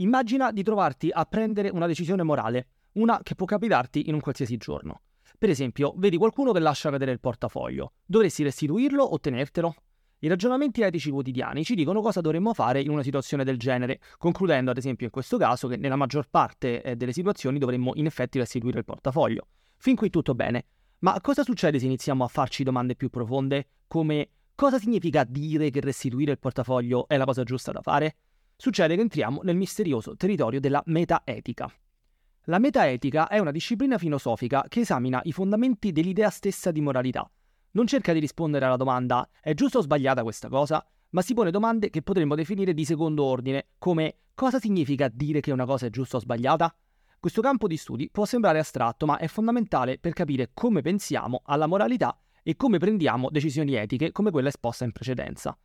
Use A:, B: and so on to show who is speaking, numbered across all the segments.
A: Immagina di trovarti a prendere una decisione morale, una che può capitarti in un qualsiasi giorno. Per esempio, vedi qualcuno che lascia cadere il portafoglio. Dovresti restituirlo o tenertelo? I ragionamenti etici quotidiani ci dicono cosa dovremmo fare in una situazione del genere, concludendo ad esempio in questo caso che nella maggior parte eh, delle situazioni dovremmo in effetti restituire il portafoglio. Fin qui tutto bene, ma cosa succede se iniziamo a farci domande più profonde, come cosa significa dire che restituire il portafoglio è la cosa giusta da fare? Succede che entriamo nel misterioso territorio della metaetica. La metaetica è una disciplina filosofica che esamina i fondamenti dell'idea stessa di moralità. Non cerca di rispondere alla domanda è giusta o sbagliata questa cosa, ma si pone domande che potremmo definire di secondo ordine, come cosa significa dire che una cosa è giusta o sbagliata? Questo campo di studi può sembrare astratto, ma è fondamentale per capire come pensiamo alla moralità e come prendiamo decisioni etiche come quella esposta in precedenza.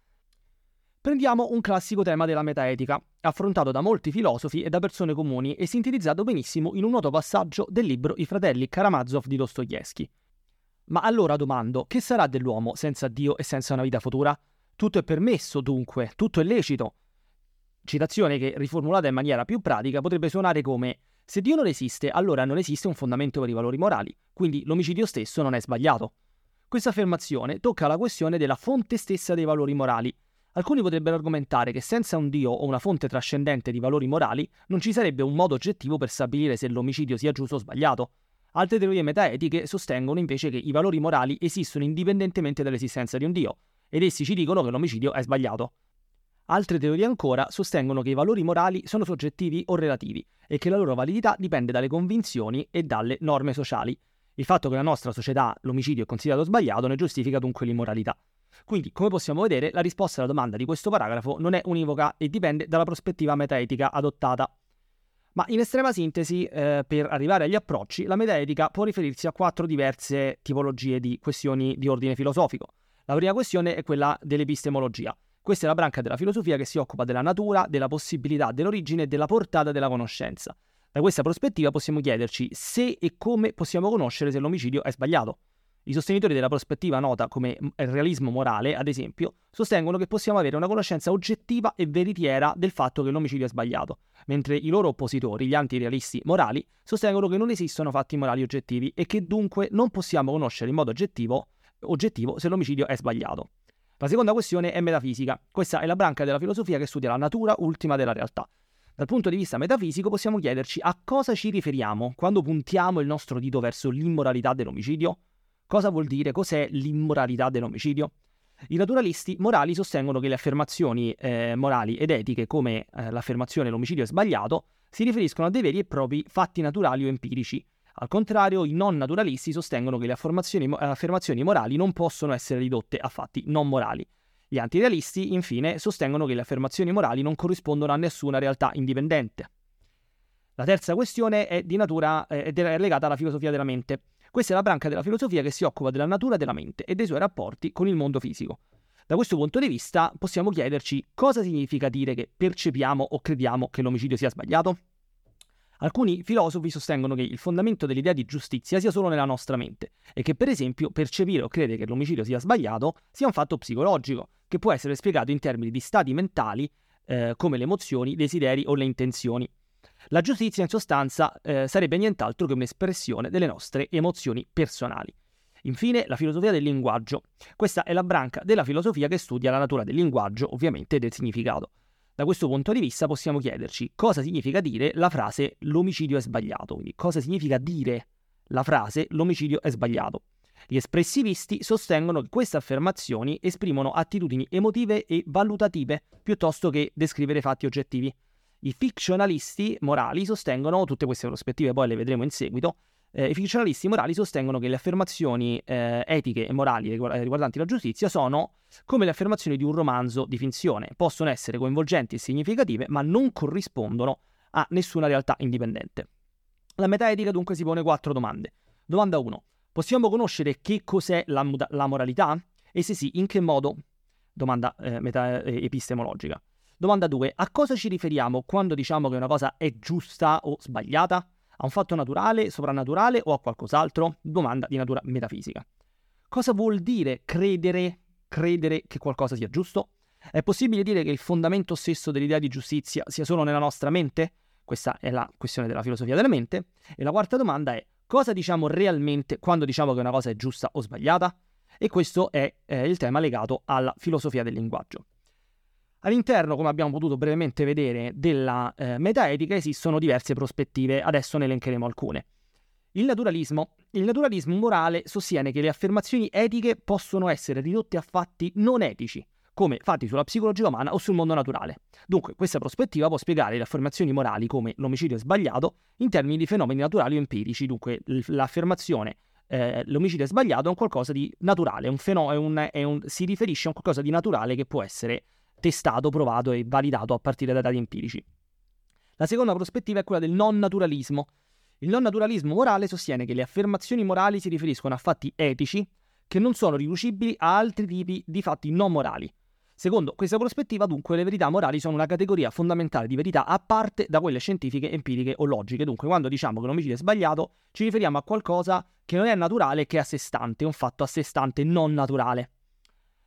A: Prendiamo un classico tema della metaetica, affrontato da molti filosofi e da persone comuni e sintetizzato benissimo in un noto passaggio del libro I fratelli Karamazov di Dostoevsky. Ma allora domando, che sarà dell'uomo senza Dio e senza una vita futura? Tutto è permesso, dunque, tutto è lecito. Citazione che, riformulata in maniera più pratica, potrebbe suonare come se Dio non esiste, allora non esiste un fondamento per i valori morali, quindi l'omicidio stesso non è sbagliato. Questa affermazione tocca la questione della fonte stessa dei valori morali, Alcuni potrebbero argomentare che senza un Dio o una fonte trascendente di valori morali non ci sarebbe un modo oggettivo per stabilire se l'omicidio sia giusto o sbagliato. Altre teorie metaetiche sostengono invece che i valori morali esistono indipendentemente dall'esistenza di un Dio, ed essi ci dicono che l'omicidio è sbagliato. Altre teorie ancora sostengono che i valori morali sono soggettivi o relativi e che la loro validità dipende dalle convinzioni e dalle norme sociali. Il fatto che nella nostra società l'omicidio è considerato sbagliato ne giustifica dunque l'immoralità. Quindi, come possiamo vedere, la risposta alla domanda di questo paragrafo non è univoca e dipende dalla prospettiva metaetica adottata. Ma in estrema sintesi, eh, per arrivare agli approcci, la metaetica può riferirsi a quattro diverse tipologie di questioni di ordine filosofico. La prima questione è quella dell'epistemologia. Questa è la branca della filosofia che si occupa della natura, della possibilità, dell'origine e della portata della conoscenza. Da questa prospettiva possiamo chiederci se e come possiamo conoscere se l'omicidio è sbagliato. I sostenitori della prospettiva nota come realismo morale, ad esempio, sostengono che possiamo avere una conoscenza oggettiva e veritiera del fatto che l'omicidio è sbagliato, mentre i loro oppositori, gli antirealisti morali, sostengono che non esistono fatti morali oggettivi e che dunque non possiamo conoscere in modo oggettivo, oggettivo se l'omicidio è sbagliato. La seconda questione è metafisica. Questa è la branca della filosofia che studia la natura ultima della realtà. Dal punto di vista metafisico possiamo chiederci a cosa ci riferiamo quando puntiamo il nostro dito verso l'immoralità dell'omicidio? Cosa vuol dire? Cos'è l'immoralità dell'omicidio? I naturalisti morali sostengono che le affermazioni eh, morali ed etiche, come eh, l'affermazione l'omicidio è sbagliato, si riferiscono a dei veri e propri fatti naturali o empirici. Al contrario, i non naturalisti sostengono che le affermazioni, affermazioni morali non possono essere ridotte a fatti non morali. Gli antirealisti, infine, sostengono che le affermazioni morali non corrispondono a nessuna realtà indipendente. La terza questione è, natura, eh, è legata alla filosofia della mente. Questa è la branca della filosofia che si occupa della natura della mente e dei suoi rapporti con il mondo fisico. Da questo punto di vista possiamo chiederci cosa significa dire che percepiamo o crediamo che l'omicidio sia sbagliato? Alcuni filosofi sostengono che il fondamento dell'idea di giustizia sia solo nella nostra mente e che per esempio percepire o credere che l'omicidio sia sbagliato sia un fatto psicologico, che può essere spiegato in termini di stati mentali eh, come le emozioni, i desideri o le intenzioni. La giustizia in sostanza eh, sarebbe nient'altro che un'espressione delle nostre emozioni personali. Infine, la filosofia del linguaggio. Questa è la branca della filosofia che studia la natura del linguaggio, ovviamente, del significato. Da questo punto di vista possiamo chiederci cosa significa dire la frase l'omicidio è sbagliato, quindi cosa significa dire la frase l'omicidio è sbagliato. Gli espressivisti sostengono che queste affermazioni esprimono attitudini emotive e valutative piuttosto che descrivere fatti oggettivi. I ficzionalisti morali sostengono, tutte queste prospettive poi le vedremo in seguito, eh, i ficzionalisti morali sostengono che le affermazioni eh, etiche e morali riguardanti la giustizia sono come le affermazioni di un romanzo di finzione, possono essere coinvolgenti e significative, ma non corrispondono a nessuna realtà indipendente. La metaetica dunque si pone quattro domande. Domanda 1. Possiamo conoscere che cos'è la, la moralità? E se sì, in che modo? Domanda eh, meta- eh, epistemologica. Domanda 2. A cosa ci riferiamo quando diciamo che una cosa è giusta o sbagliata? A un fatto naturale, soprannaturale o a qualcos'altro? Domanda di natura metafisica. Cosa vuol dire credere, credere che qualcosa sia giusto? È possibile dire che il fondamento stesso dell'idea di giustizia sia solo nella nostra mente? Questa è la questione della filosofia della mente. E la quarta domanda è cosa diciamo realmente quando diciamo che una cosa è giusta o sbagliata? E questo è eh, il tema legato alla filosofia del linguaggio. All'interno, come abbiamo potuto brevemente vedere, della eh, metaetica esistono diverse prospettive, adesso ne elencheremo alcune. Il naturalismo. Il naturalismo morale sostiene che le affermazioni etiche possono essere ridotte a fatti non etici, come fatti sulla psicologia umana o sul mondo naturale. Dunque, questa prospettiva può spiegare le affermazioni morali come l'omicidio sbagliato in termini di fenomeni naturali o empirici. Dunque, l'affermazione eh, l'omicidio è sbagliato è un qualcosa di naturale, un feno- è un, è un, si riferisce a un qualcosa di naturale che può essere testato, provato e validato a partire da dati empirici. La seconda prospettiva è quella del non naturalismo. Il non naturalismo morale sostiene che le affermazioni morali si riferiscono a fatti etici che non sono riducibili a altri tipi di fatti non morali. Secondo questa prospettiva, dunque, le verità morali sono una categoria fondamentale di verità a parte da quelle scientifiche, empiriche o logiche. Dunque, quando diciamo che l'omicidio è sbagliato, ci riferiamo a qualcosa che non è naturale, che è a sé stante, un fatto a sé stante non naturale.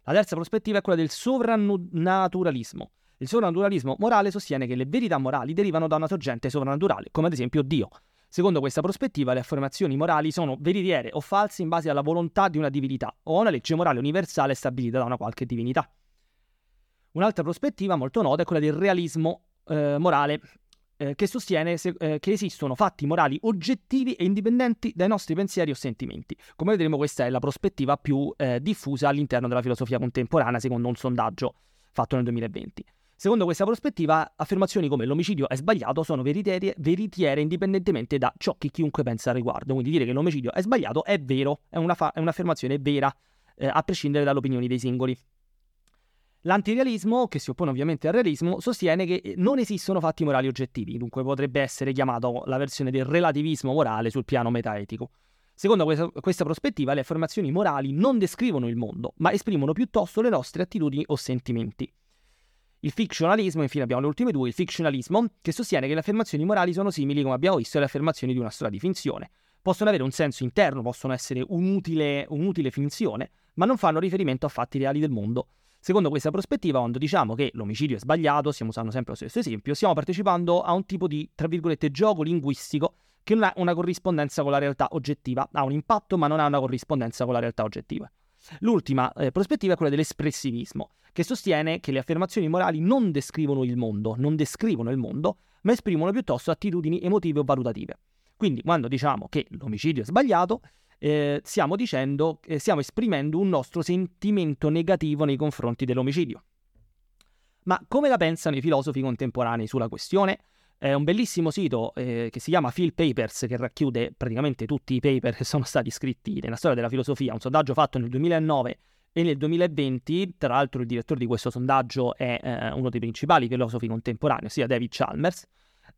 A: La terza prospettiva è quella del sovrannaturalismo. Il sovrannaturalismo morale sostiene che le verità morali derivano da una sorgente sovrannaturale, come ad esempio Dio. Secondo questa prospettiva, le affermazioni morali sono veritiere o false in base alla volontà di una divinità o a una legge morale universale stabilita da una qualche divinità. Un'altra prospettiva molto nota è quella del realismo eh, morale, eh, che sostiene se, eh, che esistono fatti morali oggettivi e indipendenti dai nostri pensieri o sentimenti. Come vedremo, questa è la prospettiva più eh, diffusa all'interno della filosofia contemporanea, secondo un sondaggio fatto nel 2020. Secondo questa prospettiva, affermazioni come l'omicidio è sbagliato sono veritiere, veritiere indipendentemente da ciò che chiunque pensa al riguardo. Quindi dire che l'omicidio è sbagliato è vero, è, una fa- è un'affermazione vera, eh, a prescindere dalle opinioni dei singoli. L'antirealismo, che si oppone ovviamente al realismo, sostiene che eh, non esistono fatti morali oggettivi, dunque potrebbe essere chiamato la versione del relativismo morale sul piano metaetico. Secondo questa, questa, prospettiva, le affermazioni morali non descrivono il mondo, ma esprimono piuttosto le nostre attitudini o sentimenti. Il fictionalismo, infine abbiamo le ultime due, il fictionalismo, che sostiene che le affermazioni morali sono simili, come abbiamo visto, alle affermazioni di una storia di finzione. Possono avere un senso interno, possono essere un'utile, un'utile finzione, ma non fanno riferimento a fatti reali del mondo. Secondo questa prospettiva, quando diciamo che l'omicidio è sbagliato, stiamo usando sempre lo stesso esempio, stiamo partecipando a un tipo di, tra virgolette, gioco linguistico che non ha una corrispondenza con la realtà oggettiva, ha un impatto ma non ha una corrispondenza con la realtà oggettiva. L'ultima eh, prospettiva è quella dell'espressivismo, che sostiene che le affermazioni morali non descrivono il mondo, non descrivono il mondo, ma esprimono piuttosto attitudini emotive o valutative. Quindi, quando diciamo che l'omicidio è sbagliato, eh, stiamo dicendo, eh, stiamo esprimendo un nostro sentimento negativo nei confronti dell'omicidio. Ma come la pensano i filosofi contemporanei sulla questione? È un bellissimo sito eh, che si chiama Phil Papers, che racchiude praticamente tutti i paper che sono stati scritti nella storia della filosofia, un sondaggio fatto nel 2009 e nel 2020, tra l'altro il direttore di questo sondaggio è eh, uno dei principali filosofi contemporanei, ossia David Chalmers.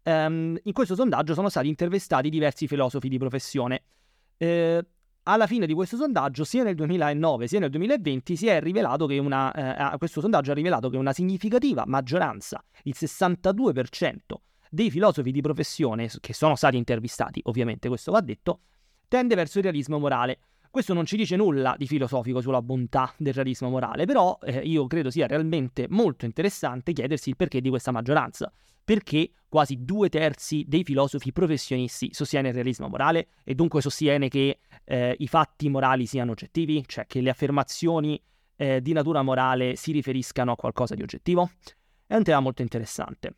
A: Um, in questo sondaggio sono stati intervistati diversi filosofi di professione eh, alla fine di questo sondaggio, sia nel 2009 sia nel 2020, si è rivelato che una, eh, questo sondaggio ha rivelato che una significativa maggioranza, il 62% dei filosofi di professione che sono stati intervistati, ovviamente questo va detto, tende verso il realismo morale. Questo non ci dice nulla di filosofico sulla bontà del realismo morale, però eh, io credo sia realmente molto interessante chiedersi il perché di questa maggioranza perché quasi due terzi dei filosofi professionisti sostiene il realismo morale e dunque sostiene che eh, i fatti morali siano oggettivi, cioè che le affermazioni eh, di natura morale si riferiscano a qualcosa di oggettivo. È un tema molto interessante.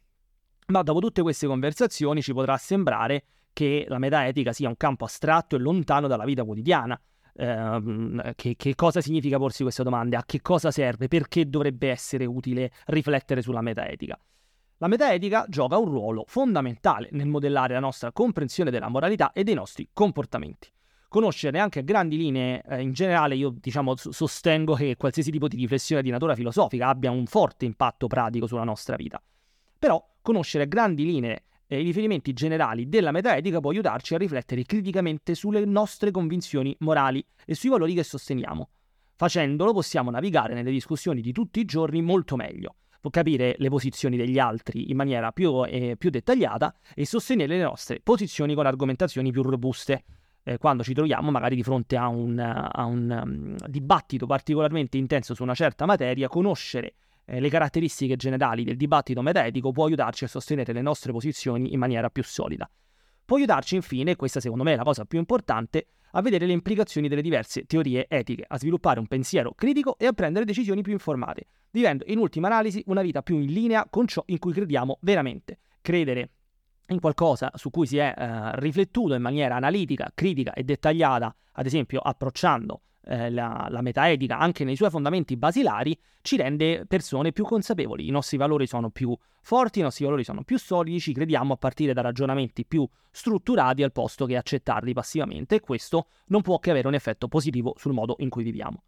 A: Ma dopo tutte queste conversazioni ci potrà sembrare che la metaetica sia un campo astratto e lontano dalla vita quotidiana. Eh, che, che, cosa significa porsi queste domande? A che cosa serve? Perché dovrebbe essere utile riflettere sulla metaetica? La metaetica gioca un ruolo fondamentale nel modellare la nostra comprensione della moralità e dei nostri comportamenti. Conoscere anche a grandi linee, eh, in generale io diciamo sostengo che qualsiasi tipo di riflessione di natura filosofica abbia un forte impatto pratico sulla nostra vita. Però conoscere a grandi linee eh, i riferimenti generali della metaetica può aiutarci a riflettere criticamente sulle nostre convinzioni morali e sui valori che sosteniamo. Facendolo possiamo navigare nelle discussioni di tutti i giorni molto meglio capire le posizioni degli altri in maniera più, eh, più dettagliata e sostenere le nostre posizioni con argomentazioni più robuste. Eh, quando ci troviamo magari di fronte a un, a un um, dibattito particolarmente intenso su una certa materia, conoscere eh, le caratteristiche generali del dibattito metaetico può aiutarci a sostenere le nostre posizioni in maniera più solida. Può aiutarci infine, questa secondo me è la cosa più importante, a vedere le implicazioni delle diverse teorie etiche, a sviluppare un pensiero critico e a prendere decisioni più informate, vivendo in ultima analisi una vita più in linea con ciò in cui crediamo veramente. Credere in qualcosa su cui si è eh, riflettuto in maniera analitica, critica e dettagliata, ad esempio approcciando eh, la, la metaetica anche nei suoi fondamenti basilari, ci rende persone più consapevoli. I nostri valori sono più forti, i nostri valori sono più solidi, ci crediamo a partire da ragionamenti più strutturati al posto che accettarli passivamente e questo non può che avere un effetto positivo sul modo in cui viviamo.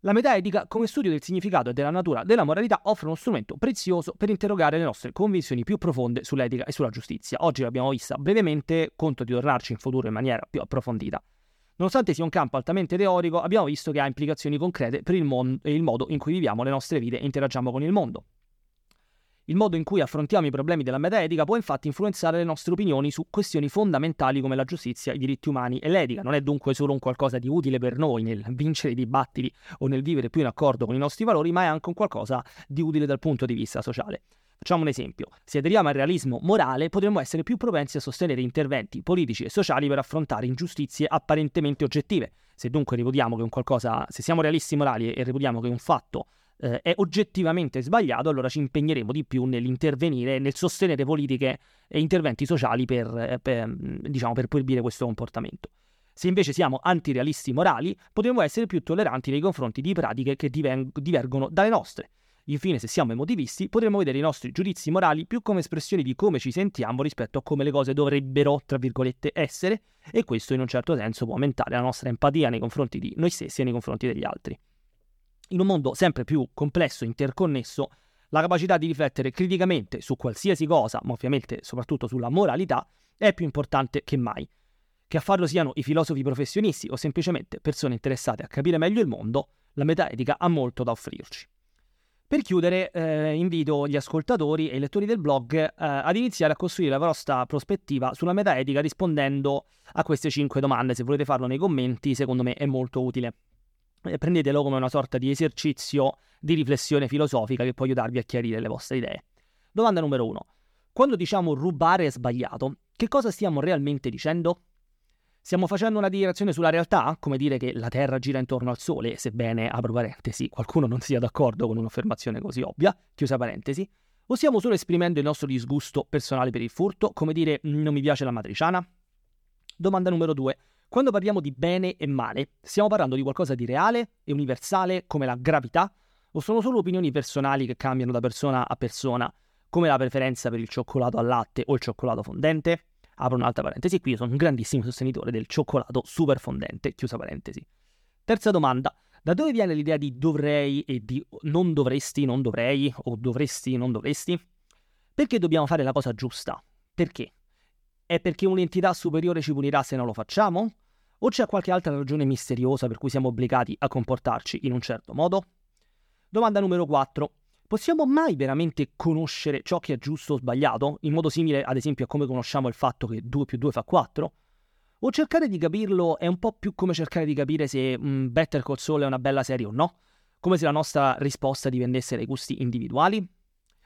A: La metaetica, come studio del significato e della natura della moralità, offre uno strumento prezioso per interrogare le nostre convinzioni più profonde sull'etica e sulla giustizia. Oggi l'abbiamo vista brevemente, conto di tornarci in futuro in maniera più approfondita. Nonostante sia un campo altamente teorico, abbiamo visto che ha implicazioni concrete per il, mon- il modo in cui viviamo le nostre vite e interagiamo con il mondo. Il modo in cui affrontiamo i problemi della metaetica può infatti influenzare le nostre opinioni su questioni fondamentali come la giustizia, i diritti umani e l'etica. Non è dunque solo un qualcosa di utile per noi nel vincere i dibattiti o nel vivere più in accordo con i nostri valori, ma è anche un qualcosa di utile dal punto di vista sociale. Facciamo un esempio. Se aderiamo al realismo morale, potremmo essere più propensi a sostenere interventi politici e sociali per affrontare ingiustizie apparentemente oggettive. Se dunque reputiamo che un qualcosa, se siamo realisti morali e reputiamo che un fatto eh, è oggettivamente sbagliato, allora ci impegneremo di più nell'intervenire, nel sostenere politiche e interventi sociali per, eh, per, diciamo, per proibire questo comportamento. Se invece siamo antirealisti morali, potremo essere più tolleranti nei confronti di pratiche che diven- divergono dalle nostre. Infine, se siamo emotivisti, potremo vedere i nostri giudizi morali più come espressioni di come ci sentiamo rispetto a come le cose dovrebbero, tra virgolette, essere, e questo in un certo senso può aumentare la nostra empatia nei confronti di noi stessi e nei confronti degli altri. In un mondo sempre più complesso e interconnesso, la capacità di riflettere criticamente su qualsiasi cosa, ma ovviamente soprattutto sulla moralità, è più importante che mai. Che a farlo siano i filosofi professionisti o semplicemente persone interessate a capire meglio il mondo, la metaetica ha molto da offrirci. Per chiudere, eh, invito gli ascoltatori e i lettori del blog eh, ad iniziare a costruire la vostra prospettiva sulla metaetica rispondendo a queste 5 domande. Se volete farlo nei commenti, secondo me è molto utile. Eh, prendetelo come una sorta di esercizio di riflessione filosofica che può aiutarvi a chiarire le vostre idee. Domanda numero 1. Quando diciamo rubare è sbagliato, che cosa stiamo realmente dicendo? Stiamo facendo una dichiarazione sulla realtà, come dire che la Terra gira intorno al Sole, sebbene, apro parentesi, qualcuno non sia d'accordo con un'affermazione così ovvia, chiusa parentesi, o stiamo solo esprimendo il nostro disgusto personale per il furto, come dire non mi piace la matriciana? Domanda numero 2. Quando parliamo di bene e male, stiamo parlando di qualcosa di reale e universale come la gravità? O sono solo opinioni personali che cambiano da persona a persona, come la preferenza per il cioccolato al latte o il cioccolato fondente? Apro un'altra parentesi, qui io sono un grandissimo sostenitore del cioccolato super fondente, chiusa parentesi. Terza domanda, da dove viene l'idea di dovrei e di non dovresti, non dovrei o dovresti, non dovresti? Perché dobbiamo fare la cosa giusta? Perché? È perché un'entità superiore ci punirà se non lo facciamo? O c'è qualche altra ragione misteriosa per cui siamo obbligati a comportarci in un certo modo? Domanda numero 4. Possiamo mai veramente conoscere ciò che è giusto o sbagliato, in modo simile ad esempio a come conosciamo il fatto che 2 più 2 fa 4? O cercare di capirlo è un po' più come cercare di capire se mm, Better Call Saul è una bella serie o no? Come se la nostra risposta dipendesse dai gusti individuali?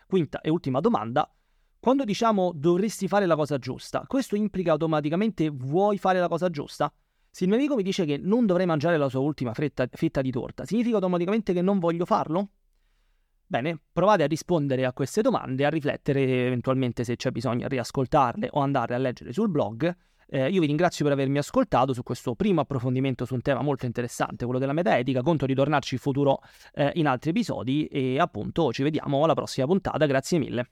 A: Quinta e ultima domanda. Quando diciamo dovresti fare la cosa giusta, questo implica automaticamente vuoi fare la cosa giusta? Se il mio amico mi dice che non dovrei mangiare la sua ultima fetta di torta, significa automaticamente che non voglio farlo? Bene, provate a rispondere a queste domande, a riflettere eventualmente se c'è bisogno di riascoltarle o andare a leggere sul blog. Eh, io vi ringrazio per avermi ascoltato su questo primo approfondimento su un tema molto interessante, quello della metaetica. Conto di tornarci in futuro eh, in altri episodi e appunto ci vediamo alla prossima puntata. Grazie mille.